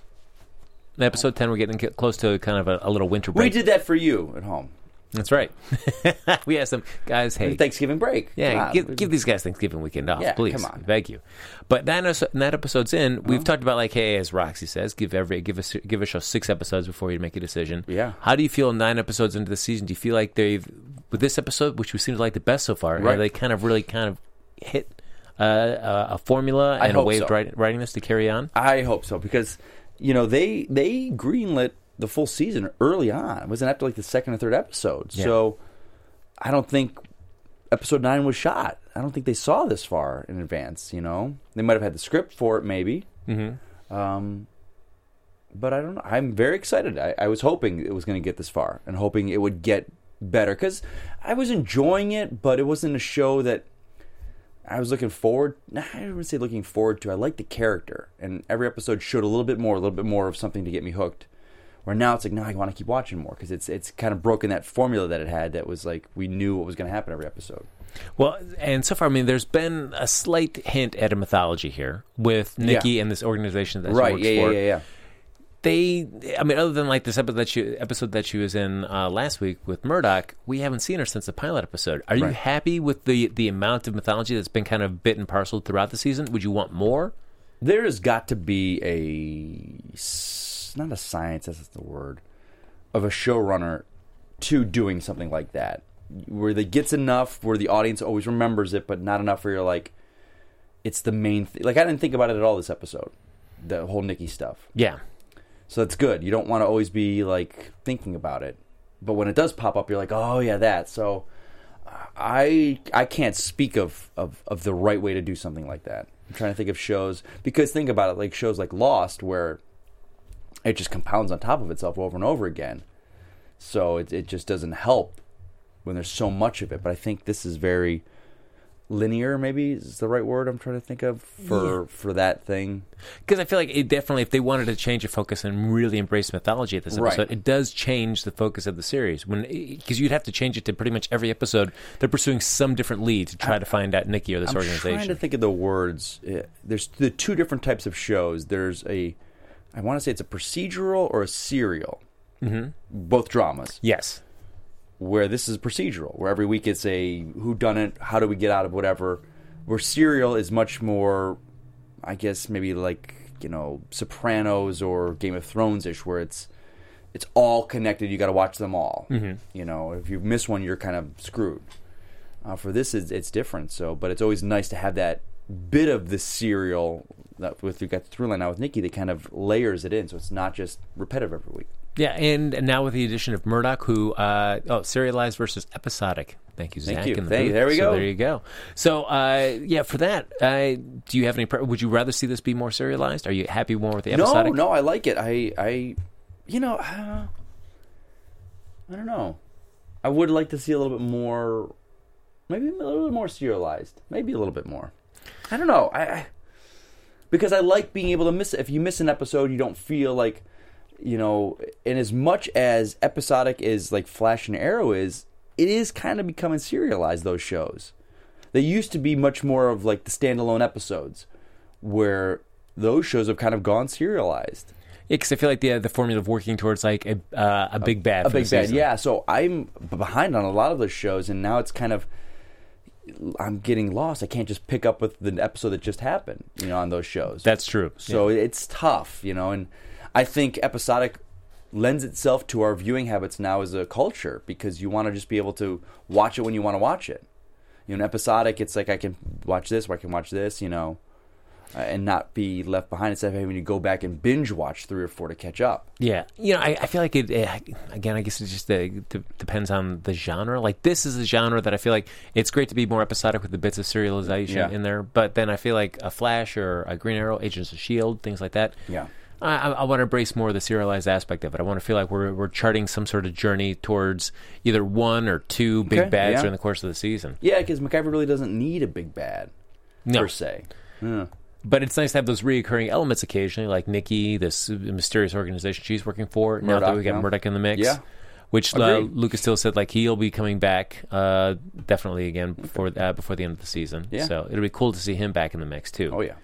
Episode ten, we're getting close to kind of a, a little winter break. We did that for you at home. That's right. (laughs) we asked them, guys. Hey, Thanksgiving break. Yeah, give, give these guys Thanksgiving weekend off, Yeah, please. come on. Uh-huh. Thank you. But that, nine episodes in, we've talked about like, hey, as Roxy says, give every give us give a show six episodes before you make a decision. Yeah. How do you feel nine episodes into the season? Do you feel like they've with this episode, which we seem to like the best so far, Right. they kind of really kind of hit uh, a formula and a way so. of writing, writing this to carry on? I hope so because you know they they greenlit the full season early on. It wasn't after like the second or third episode. Yeah. So I don't think episode nine was shot. I don't think they saw this far in advance. You know, they might have had the script for it, maybe. Mm-hmm. Um, but I don't know. I'm very excited. I, I was hoping it was going to get this far and hoping it would get better because I was enjoying it, but it wasn't a show that I was looking forward. nah, I wouldn't say looking forward to. I liked the character, and every episode showed a little bit more, a little bit more of something to get me hooked. Where now it's like, no, I want to keep watching more because it's it's kind of broken that formula that it had. That was like we knew what was going to happen every episode. Well, and so far, I mean, there's been a slight hint at a mythology here with Nikki and this organization that she works Yeah, yeah, for. yeah, yeah. they i mean other than like this episode that she episode that she was in uh, last week with murdoc we haven't seen her since the pilot episode are you happy with the the amount of mythology that's been kind of bit and parceled throughout the season would you want more there has got to be a s- not a science that's the word of a showrunner to doing something like that. Where they gets enough where the audience always remembers it but not enough where you're like it's the main thing like i didn't think about it at all this episode the whole nikki stuff. Yeah. So that's good. You don't want to always be like thinking about it. But when it does pop up you're like oh yeah that. So I I can't speak of, of, of the right way to do something like that. I'm trying to think of shows because think about it, like shows like Lost, where it just compounds on top of itself over and over again. So it it just doesn't help when there's so much of it. But I think this is very linear. Maybe is the right word I'm trying to think of for for that thing. because i feel like it definitely if they wanted to change the focus and really embrace mythology at this Right. episode it does change the focus of the series when because you'd have to change it to pretty much every episode they're pursuing some different lead to try to find out nikki or this organization. I'm trying to think of the words. Uh, There's the two different types of shows. There's a, I want to say it's a procedural or a serial. Mm-hmm. Both dramas. yes Where this is procedural, where every week it's a who done it, how do we get out of whatever. Where serial is much more, I guess maybe like you know Sopranos or Game of Thrones ish, where it's it's all connected. You got to watch them all. Mm-hmm. You know, if you miss one, you're kind of screwed. Uh, for this, it's, it's different. So, but it's always nice to have that bit of the serial that with you got the through line now with Nikki that kind of layers it in, so it's not just repetitive every week. Yeah, and now with the addition of Murdoc, who uh, oh serialized versus episodic. Thank you, Thank Zach. you. the Thank- there we So go. There you go. So uh, yeah, for that, uh, do you have any? Pre- would you rather see this be more serialized? Are you happy more with the episodic? No, no, I like it. I, I, you know, uh, I don't know. I would like to see a little bit more, maybe a little bit more serialized. Maybe a little bit more. I don't know. I, I because I like being able to miss it. If you miss an episode, you don't feel like, you know, and as much as episodic as like Flash and Arrow is, it is kind of becoming serialized. Those shows, they used to be much more of like the standalone episodes, where those shows have kind of gone serialized. Yeah, because I feel like the the formula of working towards like a uh, a big bad, a big bad. Yeah, so I'm behind on a lot of those shows, and now it's kind of I'm getting lost. I can't just pick up with the episode that just happened, you know, on those shows. that's true. so it's tough, you know, and I think episodic lends itself to our viewing habits now as a culture because you want to just be able to watch it when you want to watch it. You know, episodic, it's like I can watch this, or I can watch this, you know, uh, and not be left behind instead of having to go back and binge watch three or four to catch up. Yeah, you know, I, I feel like it. Uh, again, I guess it just uh, d- depends on the genre. Like this is a genre that I feel like it's great to be more episodic with the bits of serialization Yeah. in there. But then I feel like a Flash or a Green Arrow, Agents of Shield, things like that. Yeah. I, I, want to embrace more of the serialized aspect of it. I want to feel like we're we're charting some sort of journey towards either one or two big Okay, bads yeah. during the course of the season. Yeah, because MacGyver really doesn't need a big bad No, per se. Yeah. But it's nice to have those reoccurring elements occasionally, like Nikki, this mysterious organization she's working for. now that we got yeah. Murdoc in the mix. Yeah. which uh. Lucas Till said like he'll be coming back uh, definitely again before uh, before the end of the season. Yeah. So it'll be cool to see him back in the mix too. Oh yeah.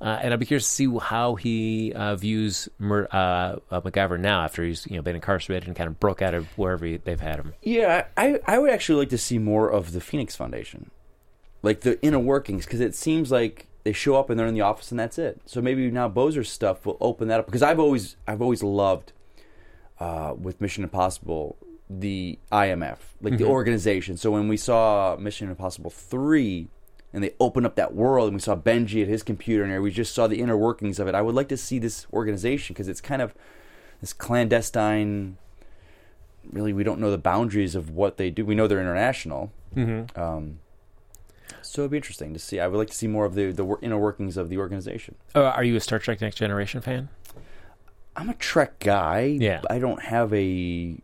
Uh, and I'd be curious to see how he uh, views Mur- uh, uh, MacGyver now after he's you know been incarcerated and kind of broke out of wherever he, they've had him. Yeah, I I would actually like to see more of the Phoenix Foundation, like the inner workings, because it seems like they show up and they're in the office and that's it. So maybe now Bozer's stuff will open that up because I've always I've always loved uh, with Mission Impossible the IMF, like the organization. So when we saw Mission Impossible three. And they opened up that world, and we saw Benji at his computer, and we just saw the inner workings of it. I would like to see this organization because it's kind of this clandestine really we don't know the boundaries of what they do. We know they're international. Mm-hmm. Um, so it'd be interesting to see. I would like to see more of the the inner workings of the organization. Uh, are you a Star Trek Next Generation fan? I'm a Trek guy. Yeah. I don't have a,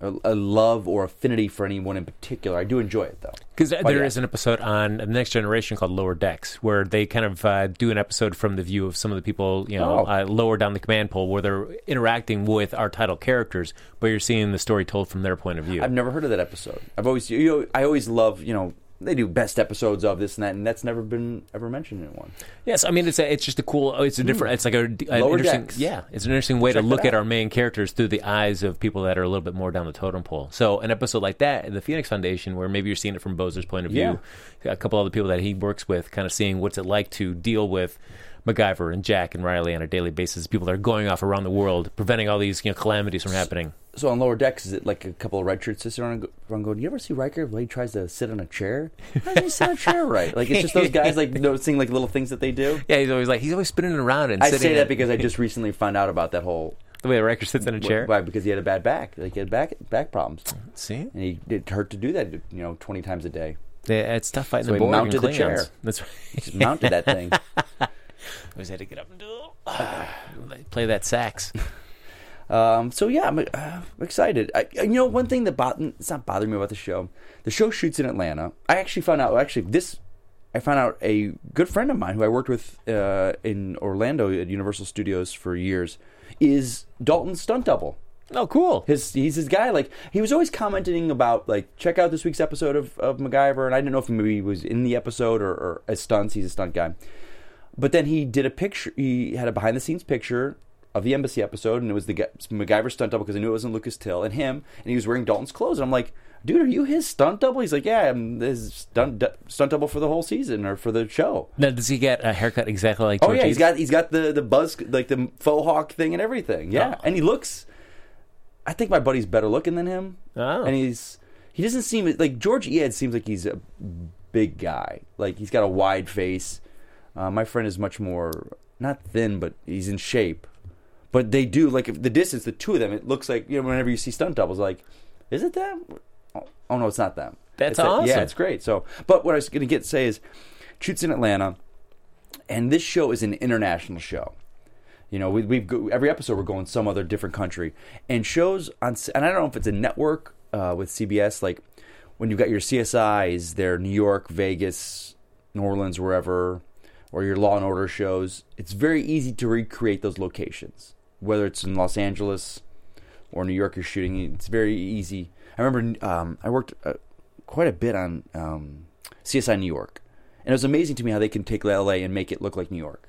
a a love or affinity for anyone in particular. I do enjoy it though. Because there is yeah. an episode on the Next Generation called Lower Decks, where they kind of uh, do an episode from the view of some of the people, you know, Oh. uh, lower down the command pole, where they're interacting with our title characters, but you're seeing the story told from their point of view. I've never heard of that episode. I've always you know I always love you know they do best episodes of this and that and that's never been ever mentioned in one. Yes, I mean it's a, it's just a cool. oh, It's a hmm. different. It's like a, an Lower interesting. Decks. Yeah, it's an interesting way Check to look at our main characters through the eyes of people that are a little bit more down the totem pole. So an episode like that, in the Phoenix Foundation, where maybe you're seeing it from Bozer's point of view, a couple other people that he works with, kind of seeing what's it like to deal with. MacGyver and Jack and Riley on a daily basis. People that are going off around the world, preventing all these you know calamities from happening. So on lower decks, is it like a couple of red shirts sitting around, going? You ever see Riker when he tries to sit on a chair? How does he sit on a chair right? Like it's just those guys like (laughs) noticing like little things that they do. Yeah, he's always like he's always spinning around and I say that because I (laughs) just recently found out about that whole the way a Riker sits in a chair. Why? Because he had a bad back. Like he had back back problems, See, and he it hurt to do that. You know, twenty times a day. yeah, it's tough fighting So the he Borg and mounted the chair. That's right. He just mounted that thing. (laughs) Always had to get up and do (sighs) play that sax. (laughs) Um, so yeah, I'm, uh, excited. I, you know, one thing that bo- it's not bothering me about the show. The show shoots in Atlanta. I actually found out. Actually, this I found out a good friend of mine who I worked with uh, in Orlando at Universal Studios for years is Dalton's stunt double. Oh, cool. His he's his guy. Like he was always commenting about like check out this week's episode of, of MacGyver, and I didn't know if maybe he was in the episode or, or as stunts. He's a stunt guy. But then he did a picture. He had a behind the scenes picture of the embassy episode, and it was the MacGyver stunt double because I knew it wasn't Lucas Till and him, and he was wearing Dalton's clothes. And I'm like, dude, are you his stunt double? He's like, yeah, I'm his stunt stunt double for the whole season or for the show. Now, does he get a haircut exactly like? Oh yeah, he's got he's got the the buzz like the faux hawk thing and everything. Yeah, Oh. and he looks. I think my buddy's better looking than him, Oh. and he's he doesn't seem like George Eads seems like he's a big guy. Like he's got a wide face. Uh, my friend is much more not thin, but he's in shape. But they do like if the distance, the two of them, it looks like you know whenever you see stunt doubles, like is it them? Oh, oh no, it's not them. That's It's that- awesome. yeah, it's great. So, but what I was going to get say is, shoots in Atlanta, and this show is an international show. You know, we, we've go, every episode we're going some other different country, and shows on. And I don't know if it's a network uh, with CBS, like when you've got your CSIs, they're New York, Vegas, New Orleans, wherever, or your Law and Order shows. It's very easy to recreate those locations, whether it's in Los Angeles or New York. You're shooting. It's very easy. I remember um, I worked uh, quite a bit on um, CSI New York, and it was amazing to me how they can take LA and make it look like New York,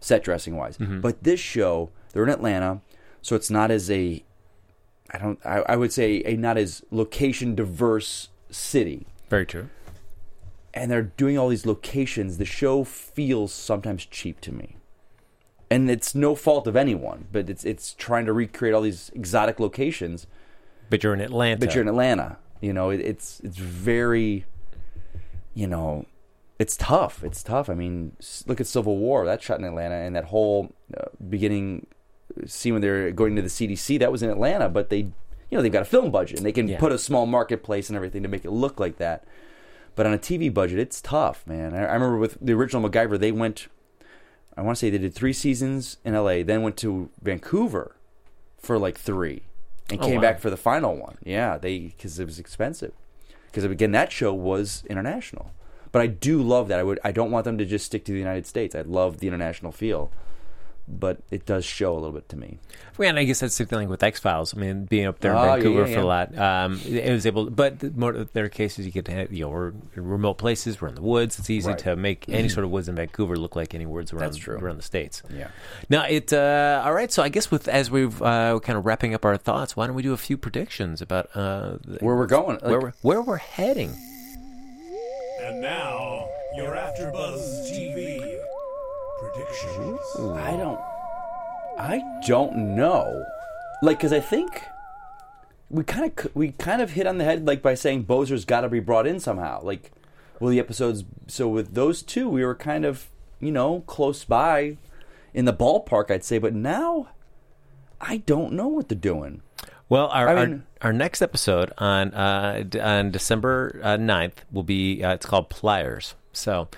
set dressing wise. But this show, they're in Atlanta, so it's not as a, I don't, I, I would say a not as location diverse city Very true. And they're doing all these locations, the show feels sometimes cheap to me. And it's no fault of anyone, but it's it's trying to recreate all these exotic locations, But you're in Atlanta. but you're in Atlanta. You know, it, it's it's very, you know, it's tough. It's tough. I mean, look at Civil War. That shot in Atlanta, and that whole uh, beginning scene when they're going to the CDC. That was in Atlanta, but they, you know, they've got a film budget and they can Yeah. put a small marketplace and everything to make it look like that. But on a TV budget, it's tough, man. I, I remember with the original MacGyver, they went. I want to say they did three seasons in LA, then went to Vancouver for like three, and Oh, came wow. back for the final one. Yeah, they because it was expensive. Because again, that show was international. But I do love that. I would. I don't want them to just stick to the United States. I love the international feel. But it does show a little bit to me. Well, and I guess that's the thing with X Files. I mean, being up there in Oh, yeah, Vancouver yeah, for a lot, um, it was able. But the more there are cases you get to have, you know, we're in remote places. We're in the woods. It's easy Right. to make any sort of woods in Vancouver look like any woods around That's true. around the states. Yeah. Now it. Uh, all right. So I guess with as we've uh, kind of wrapping up our thoughts, why don't we do a few predictions about uh, Where we're going? Like, where we're, where we're heading? And now, you're after Buzz TV predictions. I don't. I don't know. Like, because I think we kind of we kind of hit on the head like by saying Bozer's got to be brought in somehow. Like, will the episodes? So with those two, we were kind of you know close by in the ballpark, I'd say. But now, I don't know what they're doing. Well, our I our, mean- our next episode on uh, on December uh, 9th will be uh, it's called Pliers. So,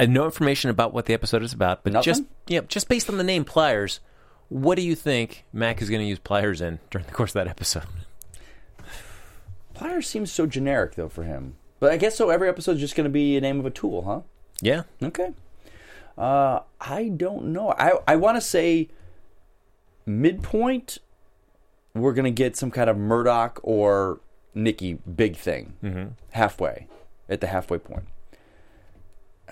uh, no information about what the episode is about, but just yeah, just based on the name Pliers, what do you think Mac is going to use pliers in during the course of that episode? Pliers seems so generic though for him. But I guess so. Every episode is just going to be a name of a tool, huh? Yeah, Okay. Uh, I don't know. I I want to say midpoint. We're gonna get some kind of Murdoc or Nikki big thing mm-hmm. halfway at the halfway point.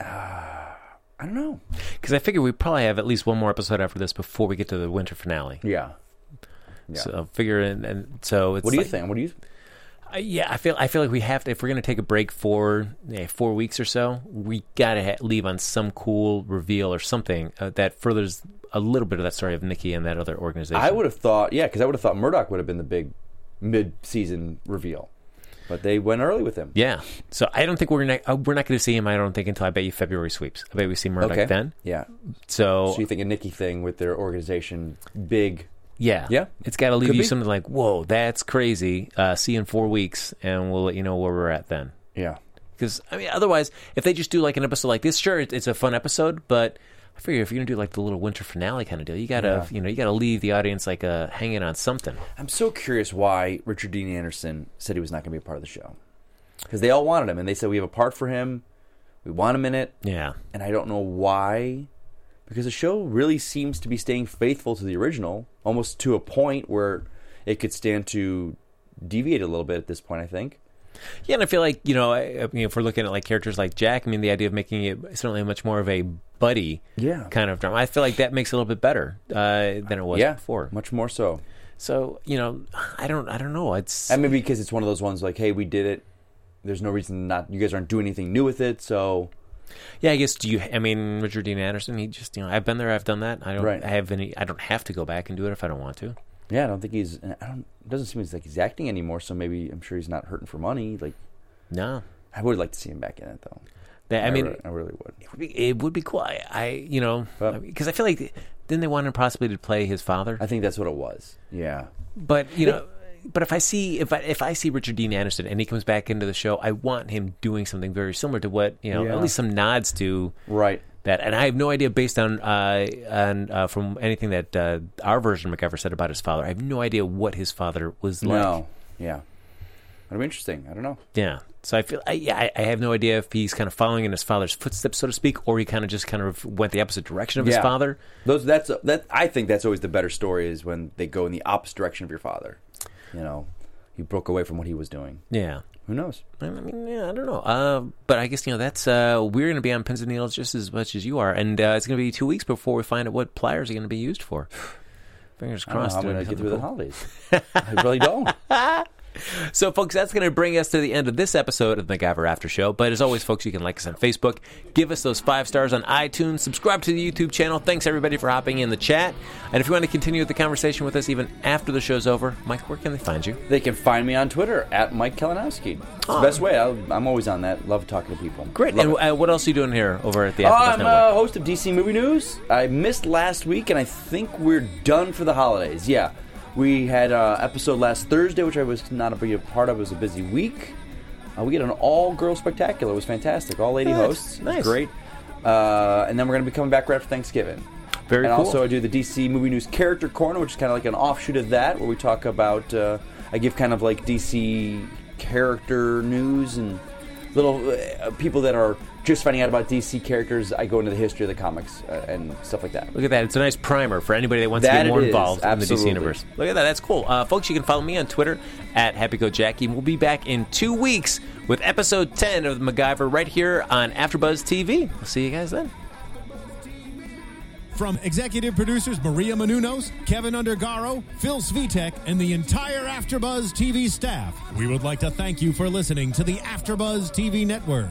Uh, I don't know. because I figure we probably have at least one more episode after this before we get to the winter finale. Yeah. Yeah. So I figure, and, and so it's what do you like- think? What do you? Uh, yeah, I feel I feel like we have to if we're going to take a break for four weeks or so, we got to ha- leave on some cool reveal or something uh, that furthers a little bit of that story of Nikki and that other organization. I would have thought, yeah, because I would have thought Murdoc would have been the big mid-season reveal, but they went early with him. Yeah, so I don't think we're gonna uh, we're not going to see him. I don't think until I bet you February sweeps. I bet we see Murdoc Okay. then. Yeah. So, So you think a Nikki thing with their organization big? yeah, Yeah. it's got to leave Could you be. something like, "Whoa, that's crazy." Uh, see you in four weeks, and we'll let you know where we're at then. Yeah. Because I mean, otherwise, if they just do like an episode like this, sure, it, it's a fun episode. But I figure if you're gonna do like the little winter finale kind of deal, you gotta, Yeah. you know, you gotta leave the audience like uh, hanging on something. I'm so curious why Richard Dean Anderson said he was not going to be a part of the show. Because they all wanted him, and they said we have a part for him. We want him in it, Yeah, and I don't know why. Because the show really seems to be staying faithful to the original, almost to a point where it could stand to deviate a little bit at this point. I think. Yeah, and I feel like you know, I, I mean, if we're looking at like characters like Jack, I mean, the idea of making it certainly much more of a buddy Yeah. kind of drama, I feel like that makes it a little bit better uh, than it was yeah, before. much more so. So you know, I don't, I don't know. It's And maybe because it's one of those ones like, hey, we did it. There's no reason not. You guys aren't doing anything new with it, so Yeah, I guess. Do you? I mean, Richard Dean Anderson. He just, you know, I've been there. I've done that. I don't Right. have any. I don't have to go back and do it if I don't want to. Yeah. I don't think he's. I don't. It doesn't seem like he's acting anymore. So maybe I'm sure he's not hurting for money. Like No, I would like to see him back in it though. that, I mean, re- I really would. it would be, it would be cool. I, I you know, because I feel like then they wanted him possibly to play his father, I think that's what it was. Yeah. but you know. But if I see if I if I see Richard Dean Anderson and he comes back into the show, I want him doing something very similar to what you know, Yeah. at least some nods to Right. That. And I have no idea, based on uh, on uh, from anything that uh, our version of MacGyver said about his father, I have no idea what his father was like. No. Yeah. That'd be interesting. I don't know. Yeah. So I feel I, yeah, I, I have no idea if he's kind of following in his father's footsteps, so to speak, or he kind of just kind of went the opposite direction of his father. Those. That's that. I think that's always the better story is when they go in the opposite direction of your father. You know, he broke away from what he was doing. Yeah. Who knows? I mean, yeah, I don't know. Uh, but I guess you know that's uh, we're going to be on pins and needles just as much as you are, and uh, it's going to be two weeks before we find out what pliers are going to be used for. (sighs) Fingers I don't know crossed. how I'm going to get through the holidays. (laughs) I really don't. (laughs) So, folks, that's going to bring us to the end of this episode of the MacGyver After Show. But as always, folks, you can like us on Facebook, give us those five stars on iTunes, subscribe to the YouTube channel. Thanks everybody for hopping in the chat. And if you want to continue the conversation with us even after the show's over, Mike, where can they find you? They can find me on Twitter at Mike Kalinowski. It's Oh. the best way. I'll, I'm always on that. Love talking to people. Great. Love And uh, what else are you doing here over at the Oh, AfterBuzz I'm Network? a host of DC Movie News. I missed last week, and I think we're done for the holidays. Yeah, we had an episode last Thursday, which I was not a big part of. It was a busy week. Uh, we had an all-girl spectacular. It was fantastic. All-lady Nice. hosts. Nice. Great. Uh, and then we're going to be coming back right after Thanksgiving. Very and cool. also, I do the DC Movie News Character Corner, which is kind of like an offshoot of that, where we talk about. Uh, I give kind of like DC character news and little uh, people that are just finding out about DC characters. I go into the history of the comics uh, and stuff like that. Look at that. It's a nice primer for anybody that wants to get more it is. involved in the DC universe. Look at that. That's cool. Uh, folks, you can follow me on Twitter at HappyGoJackie. We'll be back in two weeks with episode 10 of MacGyver right here on AfterBuzz TV. I'll see you guys then. From executive producers Maria Menounos, Kevin Undergaro, Phil Svitek, and the entire AfterBuzz TV staff, we would like to thank you for listening to the AfterBuzz TV network.